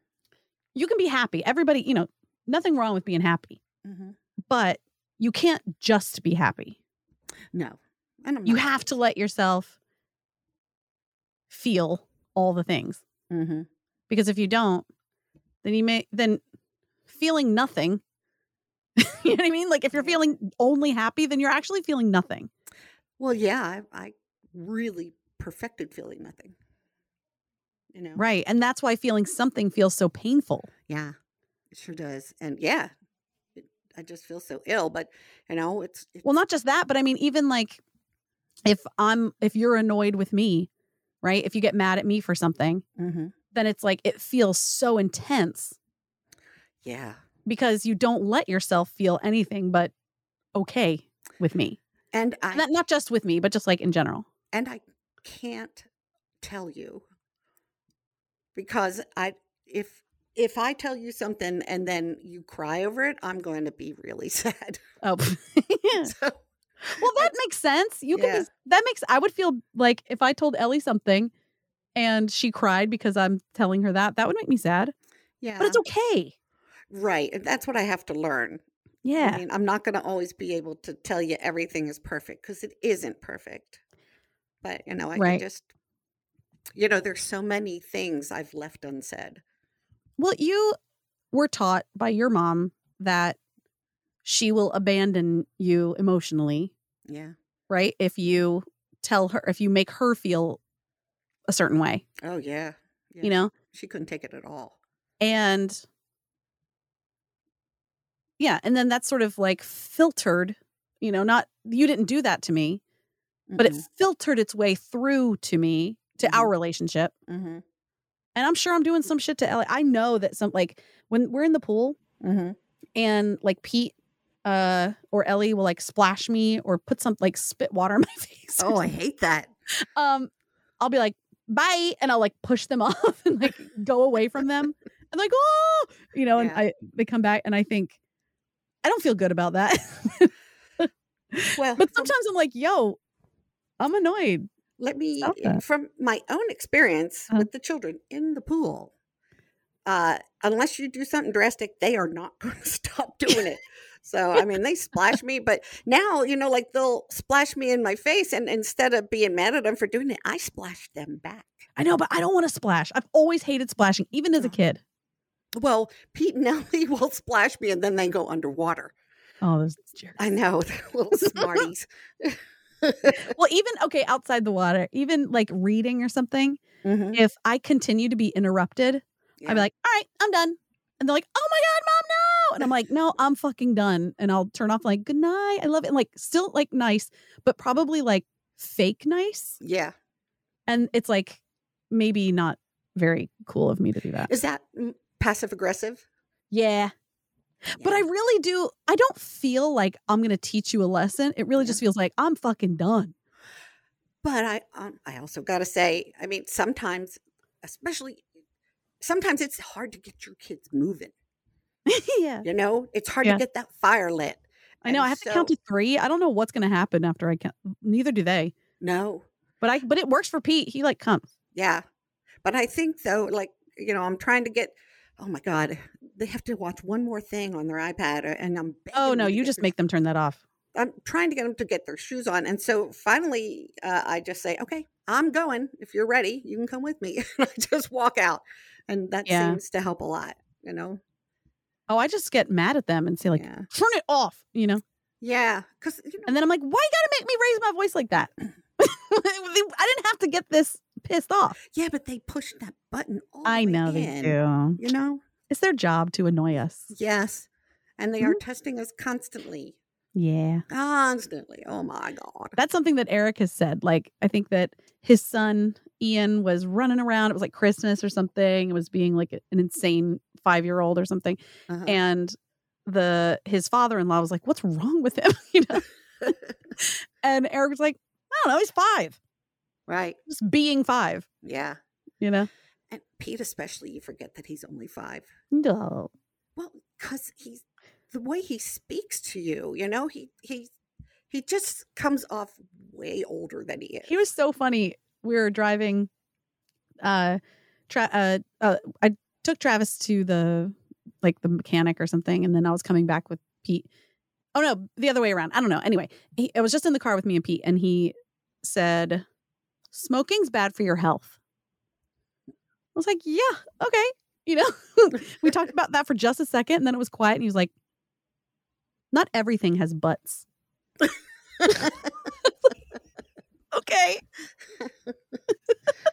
You can be happy. Everybody, you know, nothing wrong with being happy, Mhm. but you can't just be happy. No. And You have to let yourself feel all the things. hmm because if you don't then you may then feeling nothing [LAUGHS] you know what i mean like if you're feeling only happy then you're actually feeling nothing Well, yeah, I, I really perfected feeling nothing. You know? right and that's why feeling something feels so painful Yeah, it sure does. And yeah, I just feel so ill. But you know, it's, it's well not just that but i mean even like if i'm if you're annoyed with me right if you get mad at me for something Mhm. then it's like it feels so intense yeah, because you don't let yourself feel anything but okay with me and I not, not just with me but just like in general and I can't tell you because I if if I tell you something and then you cry over it, I'm going to be really [LAUGHS] sad. oh [LAUGHS] so Well, that makes sense. You can Yeah. be, that makes I would feel like if I told Ellie something and she cried because I'm telling her that, that would make me sad. yeah, But it's okay. right. And that's what I have to learn. Yeah. I mean, I'm not going to always be able to tell you everything is perfect because it isn't perfect. But, you know, I Right. can just, you know, there's so many things I've left unsaid. Well, you were taught by your mom that she will abandon you emotionally, Yeah. right? If you tell her if you make her feel a certain way, Oh, yeah. yeah. you know? she couldn't take it at all. And yeah, and then that's sort of like filtered, you know, not you didn't do that to me, but it Mhm, filtered its way through to me to our Mhm. relationship mhm, and i'm sure i'm doing some shit to ellie. I know that some like when we're in the pool mhm. and like pete uh or ellie will like splash me or put some like spit water in [LAUGHS] my face Oh, I hate that. um i'll be like bye and i'll like push them [LAUGHS] off and like go away from them. And like oh you know and i they come back and i think i don't feel good about that. [LAUGHS] Well, but from- sometimes i'm like yo i'm annoyed let me from my own experience Uh-huh. with the children in the pool uh unless you do something drastic they are not [LAUGHS] going to stop doing it. So i mean they splash me but now you know like they'll splash me in my face and instead of being mad at them for doing it i splash them back. I know but i don't want to splash. I've always hated splashing even as a kid. Well pete and [LAUGHS] ellie will splash me and then they go underwater. Oh those jerks. i know [LAUGHS] they're little smarties [LAUGHS] well, even okay, outside the water, even like reading or something, Mhm. if I continue to be interrupted, Yeah. I'd be like, all right, I'm done. And they're like, oh my God, mom, no. And I'm like, no, I'm fucking done. And I'll turn off like, good night. I love it. And like, still like nice, but probably like fake nice. yeah. And it's like maybe not very cool of me to do that. Is that passive aggressive? Yeah. But I really do. I don't feel like I'm going to teach you a lesson. It really Yeah. just feels like I'm fucking done. But I um, I also got to say, I mean, sometimes, especially, sometimes it's hard to get your kids moving. [LAUGHS] yeah. You know, it's hard Yeah. to get that fire lit. I know. I And have to count to three. I don't know what's going to happen after I count. Neither do they. No, But I. But it works for Pete. He like comes. yeah, but I think though, like you know, I'm trying to get. Oh my God, they have to watch one more thing on their iPad, and I'm. Oh no! You just make them turn that off. I'm trying to get them to get their shoes on. And so finally, uh, I just say, okay, I'm going. If you're ready, you can come with me. [LAUGHS] and I just walk out. And that Yeah. seems to help a lot, you know? Oh, I just get mad at them and say like, yeah. turn it off. You know. Yeah. Because, you know, And then I'm like, why you gotta make me raise my voice like that? [CLEARS THROAT] [LAUGHS] I didn't have to get this pissed off. yeah, but they push that button all the I know they in, do. You know? It's their job to annoy us. Yes. And they are testing us constantly. Yeah. Constantly. Oh my God. That's something that Eric has said. Like, I think that his son Ian was running around. It was like Christmas or something. It was being like an insane five year old or something. Uh-huh. And the his father in law was like, "What's wrong with him?" [LAUGHS] you know. [LAUGHS] and Eric was like, "I don't know. He's five. right. Just being five. Yeah. You know." And Pete, especially, you forget that he's only five. No. Well, because he's the way he speaks to you, you know, he he he just comes off way older than he is. He was so funny. We were driving. Uh, tra- uh, uh, I took Travis to the like the mechanic or something, and then I was coming back with Pete. Oh no, the other way around. I don't know. Anyway, he, I was just in the car with me and Pete, and he said, "Smoking's bad for your health." I was like, "Yeah, okay." You know, [LAUGHS] we talked about that for just a second, and then it was quiet, and he was like, "Not everything has butts." [LAUGHS] Okay.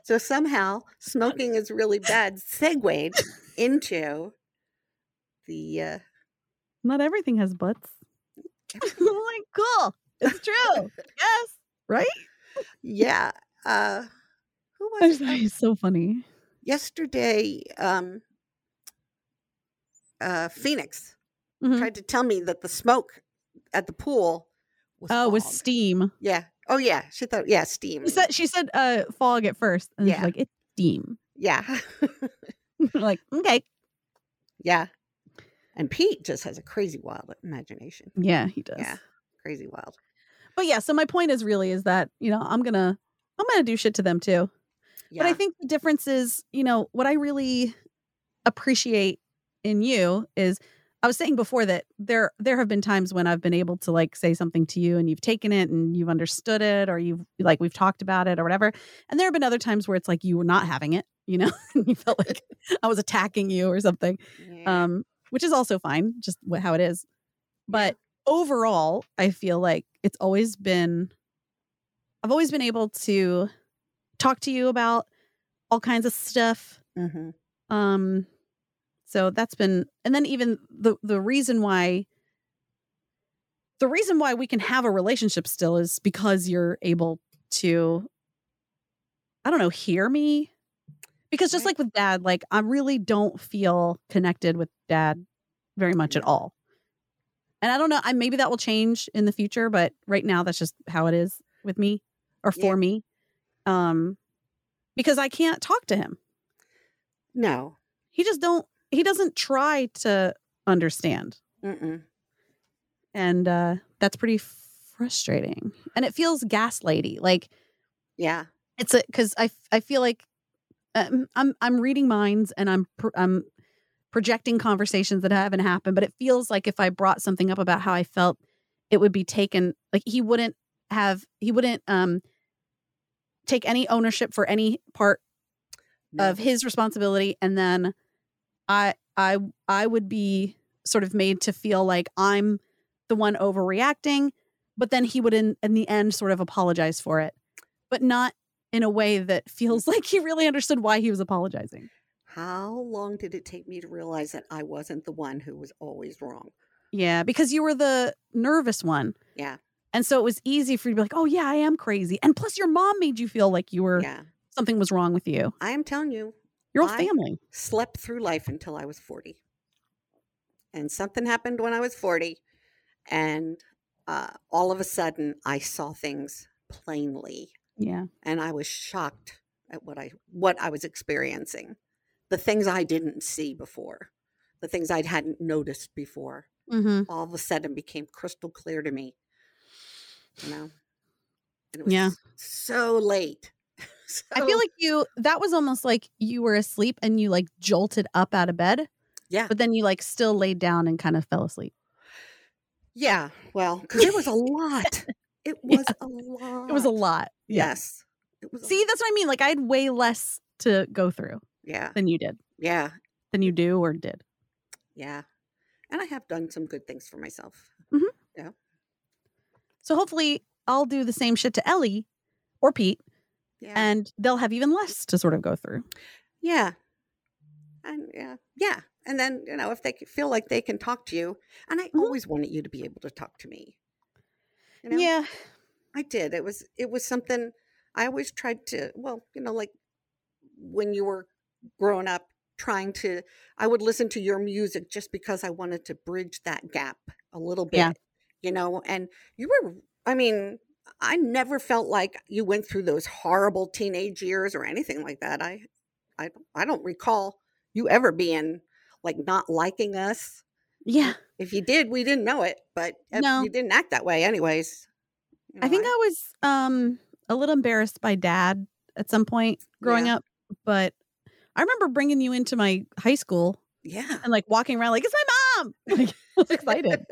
so somehow smoking is really bad segued into the uh Not everything has butts. [LAUGHS] I'm like, cool. It's true. yes. Right? yeah uh who was it? so funny. Yesterday um uh Phoenix Mhm. tried to tell me that the smoke at the pool was Oh, fog. steam. yeah oh yeah she thought yeah steam She said she said uh fog at first. And yeah. Like, it's steam. yeah [LAUGHS] [LAUGHS] like, okay. Yeah. And Pete just has a crazy wild imagination. Yeah, he does. Yeah. Crazy wild. But yeah, so my point is really is that, you know, I'm gonna I'm gonna do shit to them too. Yeah. But I think the difference is, you know, what I really appreciate in you is I was saying before that there there have been times when I've been able to like say something to you and you've taken it and you've understood it or you've like we've talked about it or whatever. And there have been other times where it's like you were not having it, you know, [LAUGHS] you felt like [LAUGHS] I was attacking you or something. Yeah. Um, which is also fine, just wh- how it is. But overall, I feel like it's always been I've always been able to talk to you about all kinds of stuff Mhm. um so that's been and then even the the reason why the reason why we can have a relationship still is because you're able to I don't know, hear me. Because just Right. like with dad, like I really don't feel connected with dad very much at all. And I don't know, I maybe that will change in the future, but right now that's just how it is with me or Yeah. for me. Um because I can't talk to him No. he just don't he doesn't try to understand Mm-mm. and uh that's pretty frustrating and it feels gaslighty like Yeah. it's a because I I feel like um, i'm i'm reading minds and i'm pr- i'm projecting conversations that haven't happened but it feels like if i brought something up about how i felt it would be taken like he wouldn't have he wouldn't um take any ownership for any part No. of his responsibility and then i i i would be sort of made to feel like i'm the one overreacting but then he would in in the end sort of apologize for it, but not in a way that feels mm. like he really understood why he was apologizing. How long did it take me to realize that I wasn't the one who was always wrong? Yeah, because you were the nervous one. Yeah. And so it was easy for you to be like, "Oh yeah, I am crazy." And plus your mom made you feel like you were Yeah. something was wrong with you. I am telling you, Your whole I- family. slept through life until I was 40. And something happened when I was 40. And uh, all of a sudden, I saw things plainly. Yeah. And I was shocked at what I what I was experiencing. The things I didn't see before, the things I hadn't noticed before, Mhm. all of a sudden became crystal clear to me. You know? And it was Yeah. so late. [LAUGHS] I feel like you that was almost like you were asleep and you like jolted up out of bed, yeah. but then you like still laid down and kind of fell asleep. Yeah, well, because it was a [LAUGHS] lot. It Yeah. was a lot. It was a lot. Yeah. Yes. It was. a- See, that's what I mean. Like I had way less to go through yeah, than you did. yeah, Than you do or did. yeah. And I have done some good things for myself. Mm-hmm. So hopefully I'll do the same shit to Ellie or Pete Yeah, and they'll have even less to sort of go through. yeah, and yeah, yeah. And then you know, if they feel like they can talk to you, and I Mhm. always wanted you to be able to talk to me. You know, Yeah. I did. It was it was something I always tried to. Well, you know, like when you were growing up, trying to. I would listen to your music just because I wanted to bridge that gap a little bit. Yeah. You know, and you were. I mean, I never felt like you went through those horrible teenage years or anything like that. I, I, don't- I don't recall you ever being like not liking us. Yeah. If you did, we didn't know it, but uh, No. you didn't act that way, anyways. You I know, think I was um a little embarrassed by dad at some point growing Yeah. up, but I remember bringing you into my high school yeah. and like walking around like it's my mom. [LAUGHS] Like I was [LAUGHS] excited.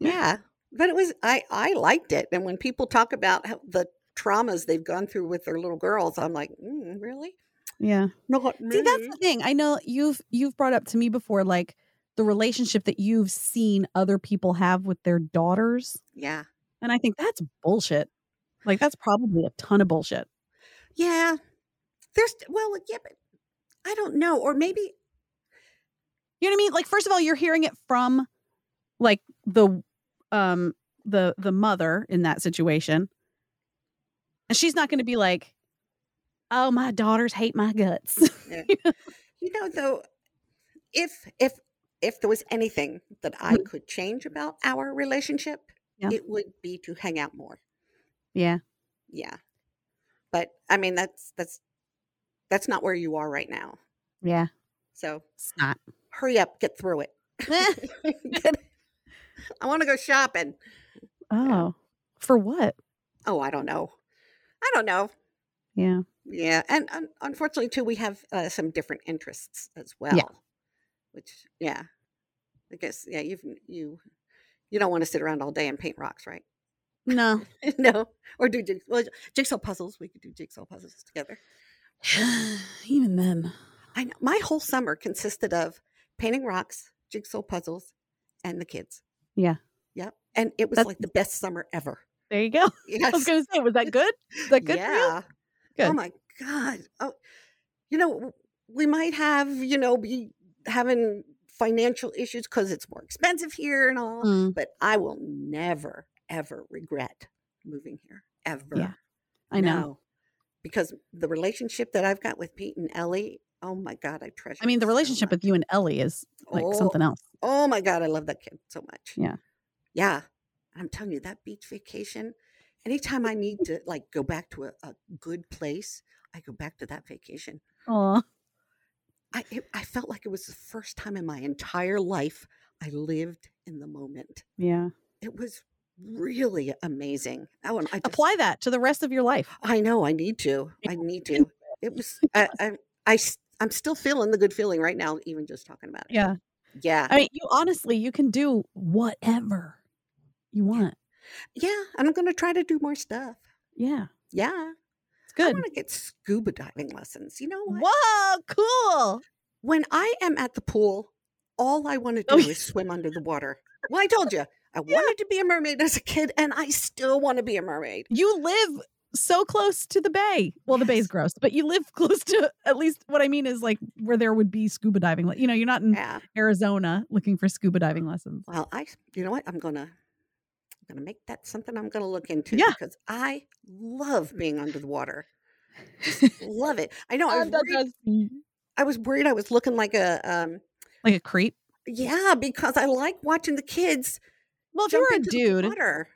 Yeah but it was i i liked it and when people talk about how the traumas they've gone through with their little girls i'm like mm, really Yeah. not See, that's the thing. I know you've you've brought up to me before like the relationship that you've seen other people have with their daughters, yeah and I think that's bullshit. Like that's probably a ton of bullshit. yeah there's well yeah but i don't know or maybe You know what I mean? Like first of all, you're hearing it from like the um the the mother in that situation. And she's not going to be like, "Oh, my daughters hate my guts." [LAUGHS] you know though if if if there was anything that i Mhm. could change about our relationship Yeah. it would be to hang out more yeah. yeah but i mean that's that's that's not where you are right now Yeah. so It's not. hurry up get through it [LAUGHS] [LAUGHS] Get- I want to go shopping. oh. For what? Oh, I don't know. I don't know. Yeah. Yeah, and un- unfortunately, too, we have uh, some different interests as well. Yeah. Which, yeah, I guess, yeah, you've you you don't want to sit around all day and paint rocks, right? No. [LAUGHS] no, or do jig- well, jigsaw puzzles. We could do jigsaw puzzles together. [SIGHS] Even then. I know. My whole summer consisted of painting rocks, jigsaw puzzles, and the kids. Yeah. Yep, and it was That's- like the best summer ever. There you go. [LAUGHS] I was going to say, was that good? Is that good yeah. Good. Oh my god. Oh, you know, we might have you know be having financial issues because it's more expensive here and all, Mm, but I will never ever regret moving here ever. Yeah. I know. No. because the relationship that I've got with Pete and Ellie. Oh my god, I treasure. I mean, the relationship much. with you and Ellie is like Oh, something else. Oh my god, I love that kid so much. Yeah. Yeah. I'm telling you, that beach vacation, anytime I need to like go back to a, a good place, I go back to that vacation. Oh, I it, I felt like it was the first time in my entire life I lived in the moment. yeah. It was really amazing. Oh, and I just, Apply that to the rest of your life. I know I need to. I need [LAUGHS] to. It was. I, I, I I'm still feeling the good feeling right now, even just talking about it. Yeah. Yeah. I mean, you honestly, you can do whatever you want. Yeah. And I'm going to try to do more stuff. Yeah. Yeah. It's good. I want to get scuba diving lessons. You know what? Whoa, cool. When I am at the pool, all I want to oh, do Oh, is swim under the water. Well, I told you, I wanted to be a mermaid as a kid, and I still want to be a mermaid. You live so close to the bay. Well, the bay's gross, but you live [LAUGHS] close to at least what I mean is like where there would be scuba diving. Like, You know, you're not in Yeah. Arizona looking for scuba diving lessons. Well, I, you know what? I'm gonna, I'm gonna make that something I'm gonna look into Yeah. because I love being under the water. Just love it. I know. I was, worried, I was worried I was looking like a, um, like a creep. yeah, because I like watching the kids. Well, if you were a dude, water,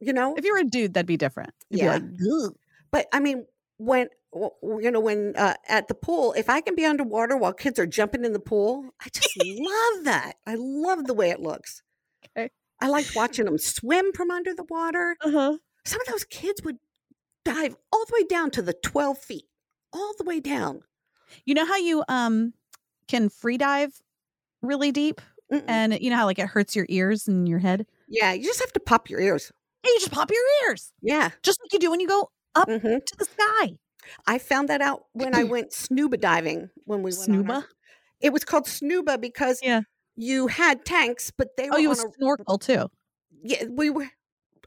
you know. if you were a dude, that'd be different. You'd Yeah. be like, But I mean, when you know, when uh, at the pool, if I can be underwater while kids are jumping in the pool, I just [LAUGHS] love that. I love the way it looks. Okay. I liked watching them swim from under the water. uh-huh. Some of those kids would dive all the way down to the 12 feet, all the way down. You know how you um can free dive really deep, Mm-mm. and you know how like it hurts your ears and your head. yeah, you just have to pop your ears. And you just pop your ears, Yeah. just like you do when you go up hmm to the sky. I found that out when I went [CLEARS THROAT] snuba diving when we went on our- Snuba. It was called snuba because Yeah. you had tanks, but they were Oh, you on a snorkel too. yeah, we were.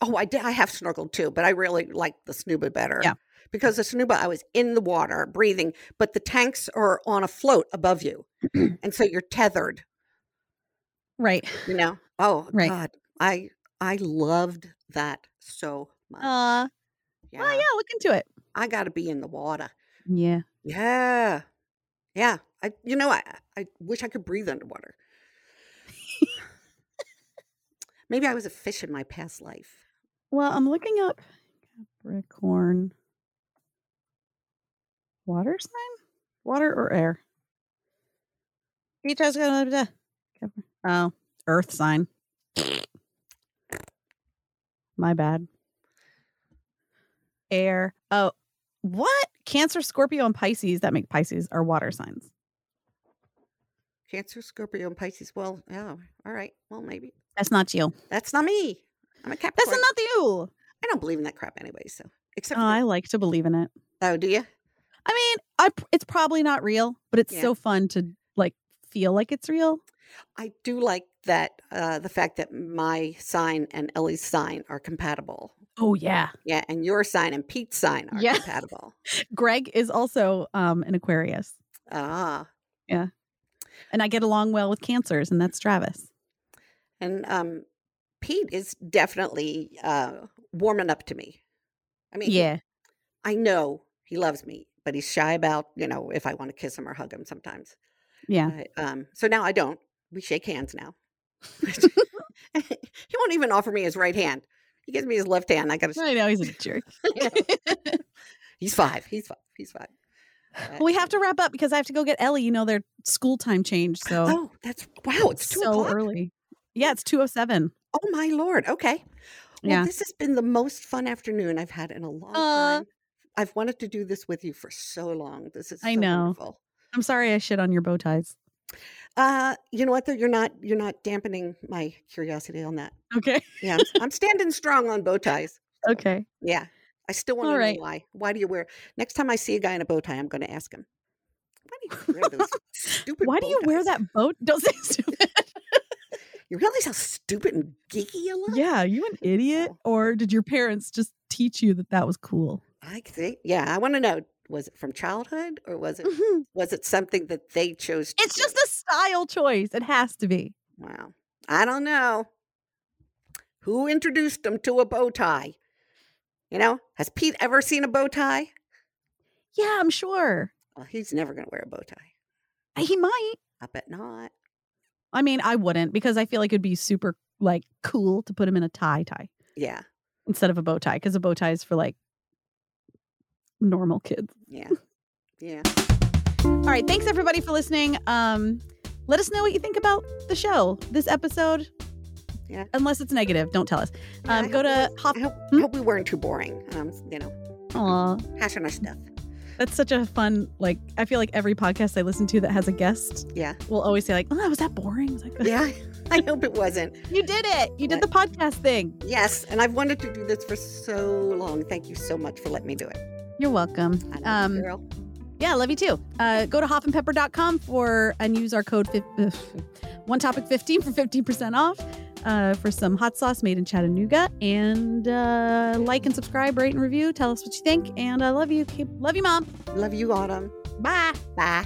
Oh, I did. I have snorkeled too, but I really like the snuba better. Yeah. Because the snuba, I was in the water breathing, but the tanks are on a float above you, [CLEARS THROAT] and so you're tethered. Right. You know. Oh Right. God, I I loved that so much. Uh. yeah. Oh yeah. Look into it. I got to be in the water. Yeah. Yeah. Yeah. I. You know. I. I wish I could breathe underwater. Maybe I was a fish in my past life. Well, I'm looking up Capricorn. Water sign? Water or air? You just gonna Oh, earth sign. My bad. Air. Oh, what? Cancer, Scorpio, and Pisces that make Pisces are water signs. Cancer, Scorpio, and Pisces. Well, yeah. All right. Well, maybe That's not you. that's not me. I'm a Capricorn. That's not you. I don't believe in that crap anyway. So, except Oh, I like to believe in it. oh, do you? I mean, I p- it's probably not real, but it's Yeah. so fun to like feel like it's real. I do like that. Uh, the fact that my sign and Ellie's sign are compatible. Oh yeah. Yeah, and your sign and Pete's sign are Yeah. compatible. [LAUGHS] Greg is also um an Aquarius. Ah, yeah, And I get along well with cancers, and that's Travis. and um, Pete is definitely uh, warming up to me. I mean, Yeah. I know he loves me, but he's shy about you know if I want to kiss him or hug him sometimes. Yeah. But, um, so now I don't. We shake hands now. [LAUGHS] he won't even offer me his right hand. He gives me his left hand. I got to. I know he's a jerk. [LAUGHS] He's five. He's five. He's five. well, we have to wrap up because I have to go get Ellie. You know their school time changed, so Oh, that's wow! It's two so o'clock. early. Yeah, it's two oh seven. Oh my lord. Okay. Well, Yeah. this has been the most fun afternoon I've had in a long Uh, time. I've wanted to do this with you for so long. This is I know. wonderful. I'm sorry I shit on your bow ties. Uh, you know what? Though you're not you're not dampening my curiosity on that. Okay. Yeah, I'm, standing strong on bow ties. [LAUGHS] Okay. Yeah, I still want to All know right. why. Why do you wear? Next time I see a guy in a bow tie, I'm going to ask him. Why do you wear those [LAUGHS] stupid? Why do bow you wear ties? that boat? [LAUGHS] Don't say stupid. You realize how stupid and geeky you look? yeah, you an idiot, or did your parents just teach you that that was cool? I think. Yeah, I want to know. Was it from childhood or was it mm-hmm. was it something that they chose? To It's do? just a style choice. It has to be. Wow. I don't know. Who introduced them to a bow tie? You know, has Pete ever seen a bow tie? Yeah, I'm sure. Well, he's never going to wear a bow tie. Uh, he might. I bet not. I mean, I wouldn't because I feel like it'd be super like cool to put him in a tie tie Yeah. instead of a bow tie because a bow tie is for like normal kids. Yeah. Yeah. All right, thanks everybody for listening. Um, let us know what you think about the show, this episode. Yeah. Unless it's negative, don't tell us. Yeah, Um, go to we- Hop. I hope, Hmm? I hope we weren't too boring. Um, you know, Aw, hashing our stuff. that's such a fun. Like, I feel like every podcast I listen to that has a guest Yeah. will always say like, "Oh, was that boring?" Was that good?" Yeah. [LAUGHS] I hope it wasn't. You did it. You did the podcast thing. Yes. And I've wanted to do this for so long. Thank you so much for letting me do it. You're welcome. I love Um, you, girl. Yeah, love you too. Uh, go to hoffandpepper.com for and use our code uh, one topic 15 for 15% off. uh, for some hot sauce made in Chattanooga. And uh, like and subscribe, rate and review. Tell us what you think. And I love you. Keep, love you, Mom. Love you, Autumn. Bye. Bye.